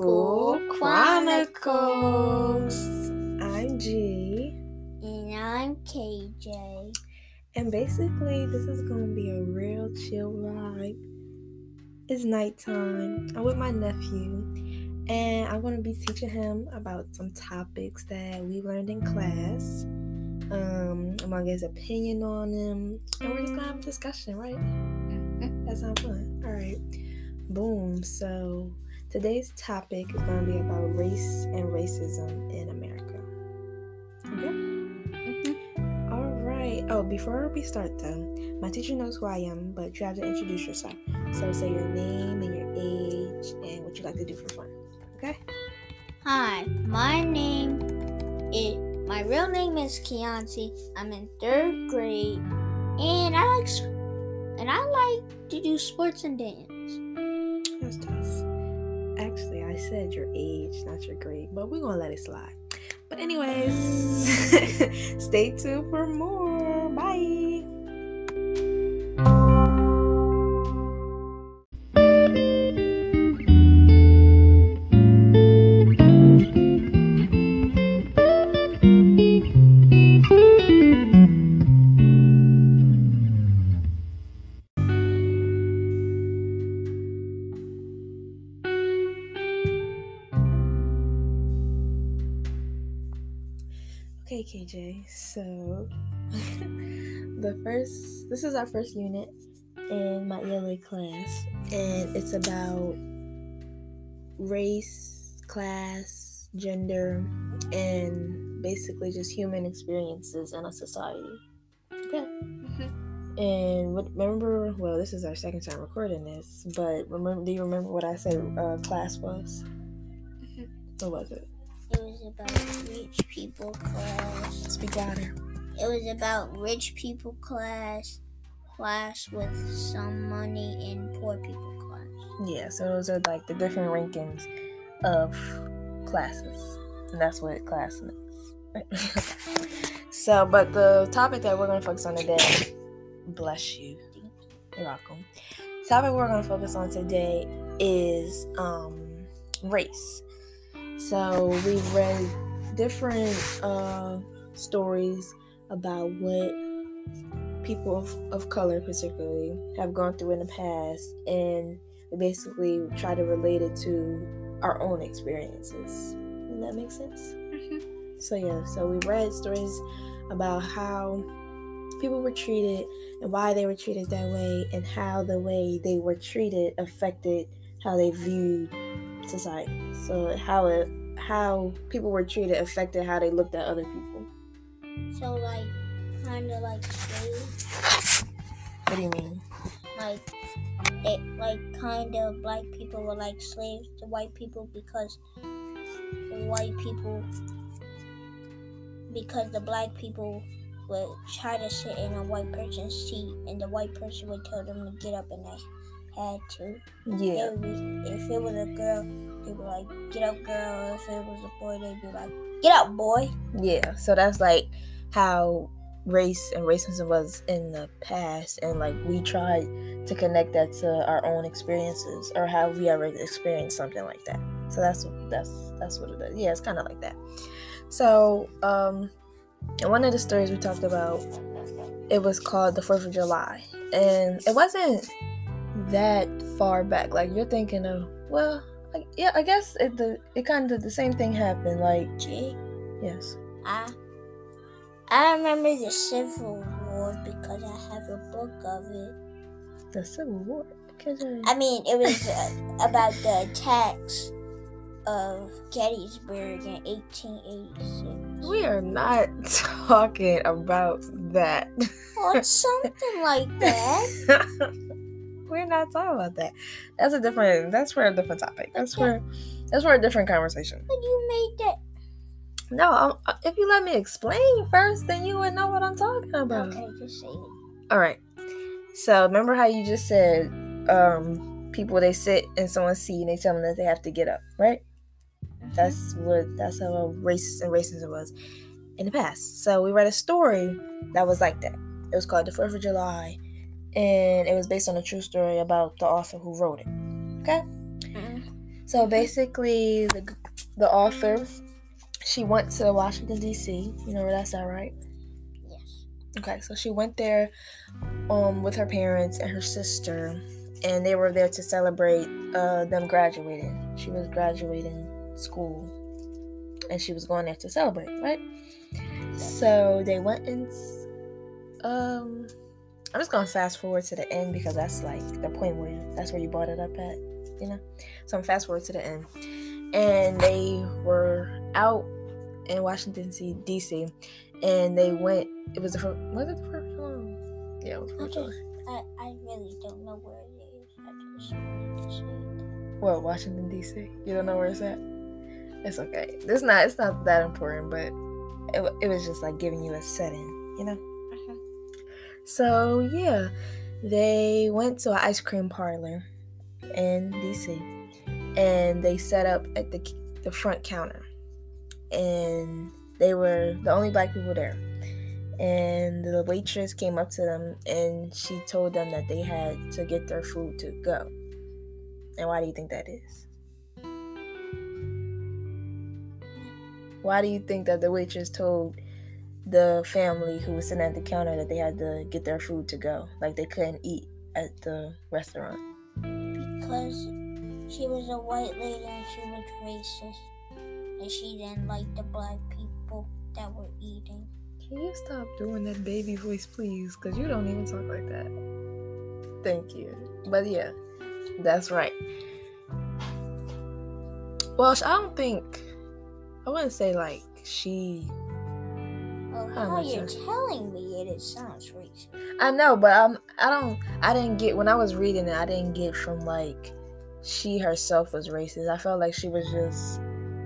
School, School Chronicles. I'm G, And I'm KJ. and basically, this is going to be a real chill vibe. It's nighttime. I'm with my nephew, and I'm going to be teaching him about some topics that we learned in class. Um, I'm gonna get his opinion on them, and we're just gonna have a discussion, right? That sounds fun. All right. Boom. So today's topic is going to be about race and racism in America. Okay. Mm-hmm. All right. Oh, before we start though, my teacher knows who I am, but you have to introduce yourself. So say your name and your age and what you like to do for fun. Okay. Hi, my name is my real name is Keontae. I'm in third grade, and I like and I like to do sports and dance. That's tough. Actually, I said your age, not your grade, but we're gonna let it slide. But anyways, stay tuned for more. Bye. KJ. So the first, this is our first unit in my ELA class, and it's about race, class, gender, and basically just human experiences in a society. Okay. Mhm. And what, remember, well, this is our second time recording this, but remember, do you remember what I said uh, class was? Mhm. What was it? It was about rich people class. Speak louder. It was about rich people class, class with some money, and poor people class. Yeah, so those are like the different rankings of classes. And that's what class means. so, but the topic that we're going to focus on today, bless you. You're welcome. The topic we're going to focus on today is um, race. So, we've read different uh, stories about what people of, of color, particularly, have gone through in the past, and we basically try to relate it to our own experiences. Does that make sense? So yeah, so we read stories about how people were treated and why they were treated that way, and how the way they were treated affected how they viewed society. So how it how people were treated affected how they looked at other people. So like, kind of like slaves. What do you mean? like they like kind of black people were like slaves to white people because the white people because the black people would try to sit in a white person's seat and the white person would tell them to get up and they had to. Yeah, They would be, if it was a girl, they'd be like, get up girl. If it was a boy, they'd be like, get up boy. yeah. So that's like how race and racism was in the past, and like we tried to connect that to our own experiences or how we ever experienced something like that. So that's that's that's what it is. Yeah, it's kind of like that. So, um, one of the stories we talked about, it was called the Fourth of July, and it wasn't that far back. Like you're thinking of, well, like, yeah, I guess it the it kind of the same thing happened. Like, yes, I I remember the Civil War because I have a book of it. the Civil War. Because I mean, it was uh, about the attacks of Gettysburg in 1886. we are not talking about that. Or something like that. We're not talking about that. That's a different. That's for a different topic. That's for. That's for a different conversation. But you made that. No, I'm, if you let me explain first, then you would know what I'm talking about. Okay, just say it. All right. So remember how you just said um, people they sit in someone's seat and they tell them that they have to get up, right? That's what that's how race and racism was in the past. So we read a story that was like that. It was called the Fourth of July, and it was based on a true story about the author who wrote it. Okay. Mm. So basically, the the author she went to Washington D.C. You know where that's at, right? Yes. Okay, so she went there um with her parents and her sister, and they were there to celebrate uh them graduating. She was graduating school, and she was going there to celebrate, right? So they went and. Um, I'm just gonna fast forward to the end because that's like the point where that's where you brought it up at, you know. So I'm fast forward to the end, and they were out in Washington D.C. and they went. It was the first. Was it the first one? Yeah, it was the first one. I, I really don't know where it is. I just wanted to say. Well, Washington D.C. You don't know where it's at. It's okay. It's not. It's not that important, but it, it was just like giving you a setting, you know. So yeah, they went to an ice cream parlor in DC, and they set up at the the front counter, and they were the only black people there. And the waitress came up to them, and she told them that they had to get their food to go. And why do you think that is? Why do you think that the waitress told the family who was sitting at the counter that they had to get their food to go? Like they couldn't eat at the restaurant. Because she was a white lady and she was racist. And she didn't like the black people that were eating. Can you stop doing that baby voice, please? Because you don't even talk like that. Thank you. But yeah, that's right. Well, I don't think, I wouldn't say like she Well, How how you're is- telling me it, it sounds racist. I know, but um, I don't. I didn't get when I was reading it. I didn't get from like she herself was racist. I felt like she was just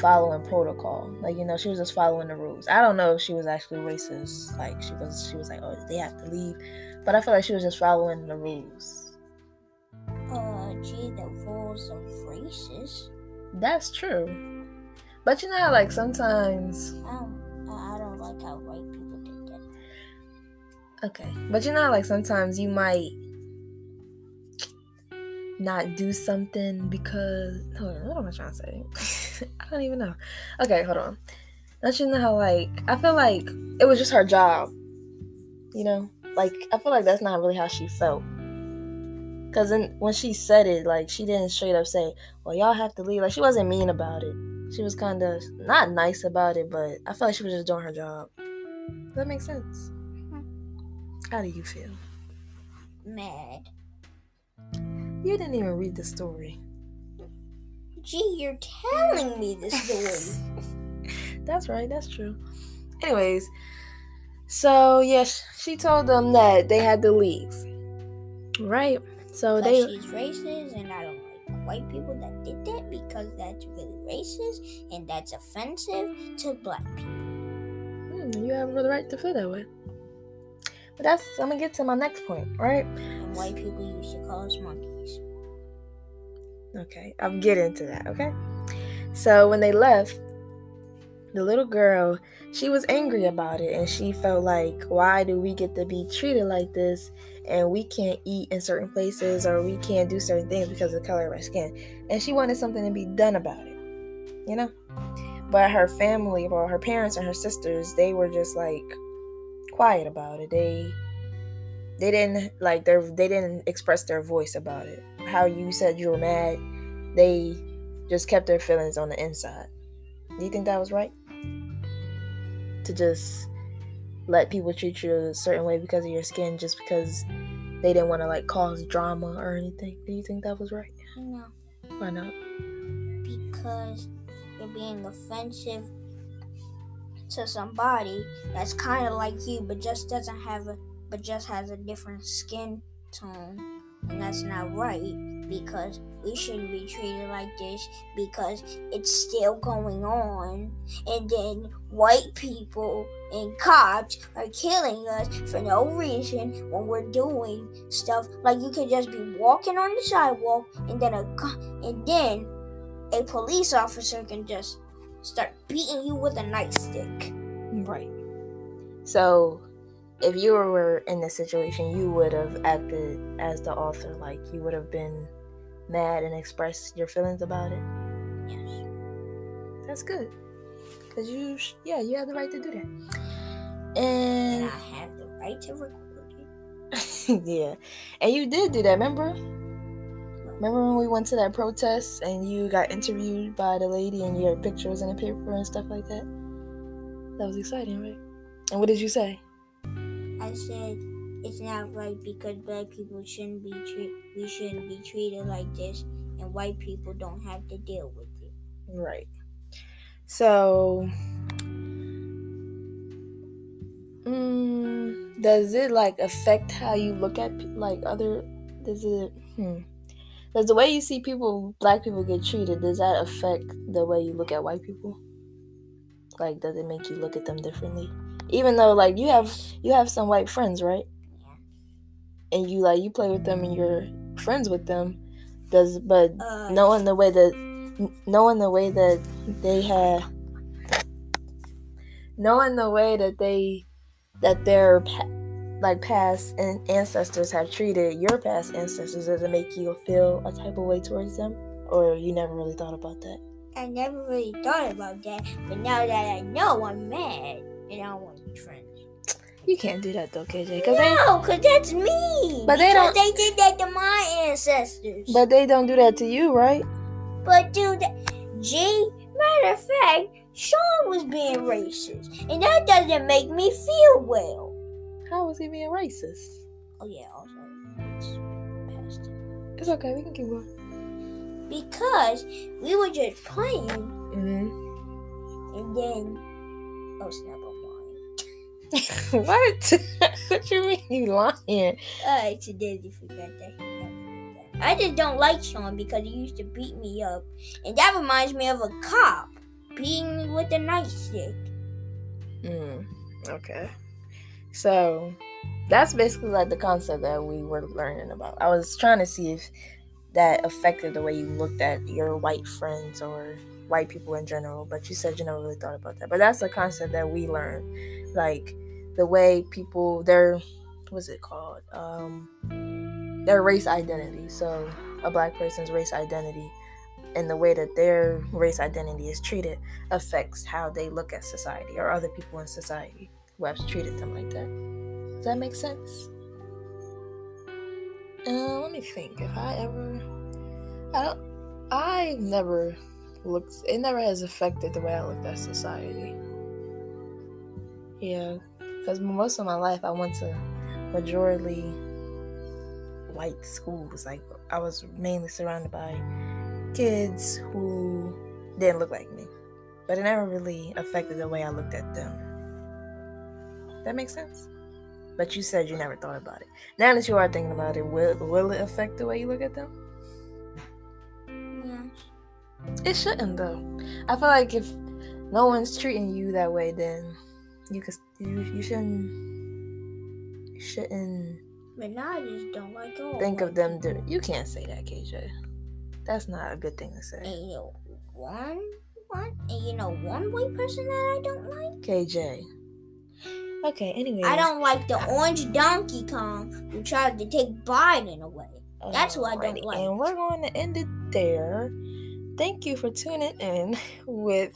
following protocol. Like you know, she was just following the rules. I don't know if she was actually racist. Like she was. She was like, oh, they have to leave. But I feel like she was just following the rules. Uh, gee, the rules are racist. That's true. But you know, how, like sometimes. I like how white people. Okay, but you know, like sometimes you might not do something because hold on, what am I trying to say? I don't even know. Okay, hold on. Don't you know how like I feel like it was just her job. You know, like I feel like that's not really how she felt. Cause then when she said it, like she didn't straight up say, "Well, y'all have to leave." Like she wasn't mean about it. She was kind of not nice about it, but I felt like she was just doing her job. Does that make sense? Mm-hmm. How do you feel? Mad. You didn't even read the story. Gee, you're telling me the story. That's right, that's true. Anyways, so yeah, she told them that they had to leave. Right? So they she's racist, and I don't like white people that did that because that's really racist and that's offensive to black people. Hmm, you have the right to feel that way. But that's I'm gonna get to my next point, right? And white people used to call us monkeys. Okay, I'll get into that, okay? So when they left, the little girl, she was angry about it and she felt like, why do we get to be treated like this and we can't eat in certain places or we can't do certain things because of the color of our skin? And she wanted something to be done about it, you know? But her family, or her parents and her sisters, they were just like quiet about it. They they didn't like their they didn't express their voice about it. How you said you were mad, they just kept their feelings on the inside. Do you think that was right? To just let people treat you a certain way because of your skin just because they didn't want to like cause drama or anything. Do you think that was right? No, Why not? because you're being offensive to somebody that's kind of like you, but just doesn't have a, but just has a different skin tone, and that's not right. Because we shouldn't be treated like this because it's still going on, and then white people and cops are killing us for no reason when we're doing stuff like you could just be walking on the sidewalk and then a and then a police officer can just start beating you with a nightstick. Right. So if you were in this situation, you would have acted as the author, like you would have been mad and express your feelings about it. Yes. That's good, cause you, sh- yeah, you have the right to do that. And And I have the right to record it. yeah, and you did do that. Remember? Remember when we went to that protest and you got interviewed by the lady and your pictures in the paper and stuff like that? That was exciting, right? And what did you say? I said it's not right because black people shouldn't be treat we shouldn't be treated like this and white people don't have to deal with it. Right. So, mm, does it like affect how you look at like other? Does it? Hmm. Does the way you see people, black people get treated, does that affect the way you look at white people? Like, does it make you look at them differently? Even though, like, you have you have some white friends, right? And you like you play with them and you're friends with them. Does but Uh, knowing the way that knowing the way that they had knowing the way that they that their like past an- ancestors have treated your past ancestors does it make you feel a type of way towards them or you never really thought about that I never really thought about that, but now that I know I'm mad and I want to be friends. You can't do that though kj because No, cause that's me. But they don't- They did that to my ancestors. but they don't do that to you right But dude, G, matter of fact, Sean was being racist, and that doesn't make me feel well. how was he being racist Oh yeah, also it's past it's okay we can keep going because we were just playing, mm-hmm. and then oh snap. what what you mean you lying I accidentally forgot that. he never. I just don't like Sean because he used to beat me up, and that reminds me of a cop beating me with a nightstick. Mm, okay. So that's basically like the concept that we were learning about. I was trying to see if that affected the way you looked at your white friends or white people in general, but you said you never really thought about that. But that's a concept that we learned. Like the way people their what's it called? Um their race identity. So a black person's race identity and the way that their race identity is treated affects how they look at society or other people in society who have treated them like that. Does that make sense? Uh, let me think. If I ever, I don't, I've never looked. It never has affected the way I looked at society. Yeah, because most of my life I went to majority white schools. Like I was mainly surrounded by kids who didn't look like me, but it never really affected the way I looked at them. That makes sense. But you said you never thought about it. Now that you are thinking about it, will will it affect the way you look at them? Yes. It shouldn't though. I feel like if no one's treating you that way, then you could you, you shouldn't you shouldn't But now I just don't like all. think of them. people. Di- you can't say that, KJ. That's not a good thing to say. And you know, one, one, and you know, one white person that I don't like. KJ. Okay. Anyway, I don't like the orange Donkey Kong who tried to take Biden away. That's who I don't like. And we're going to end it there. Thank you for tuning in with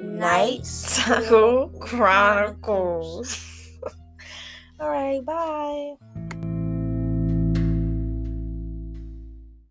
Night Cycle Chronicles. All right, bye.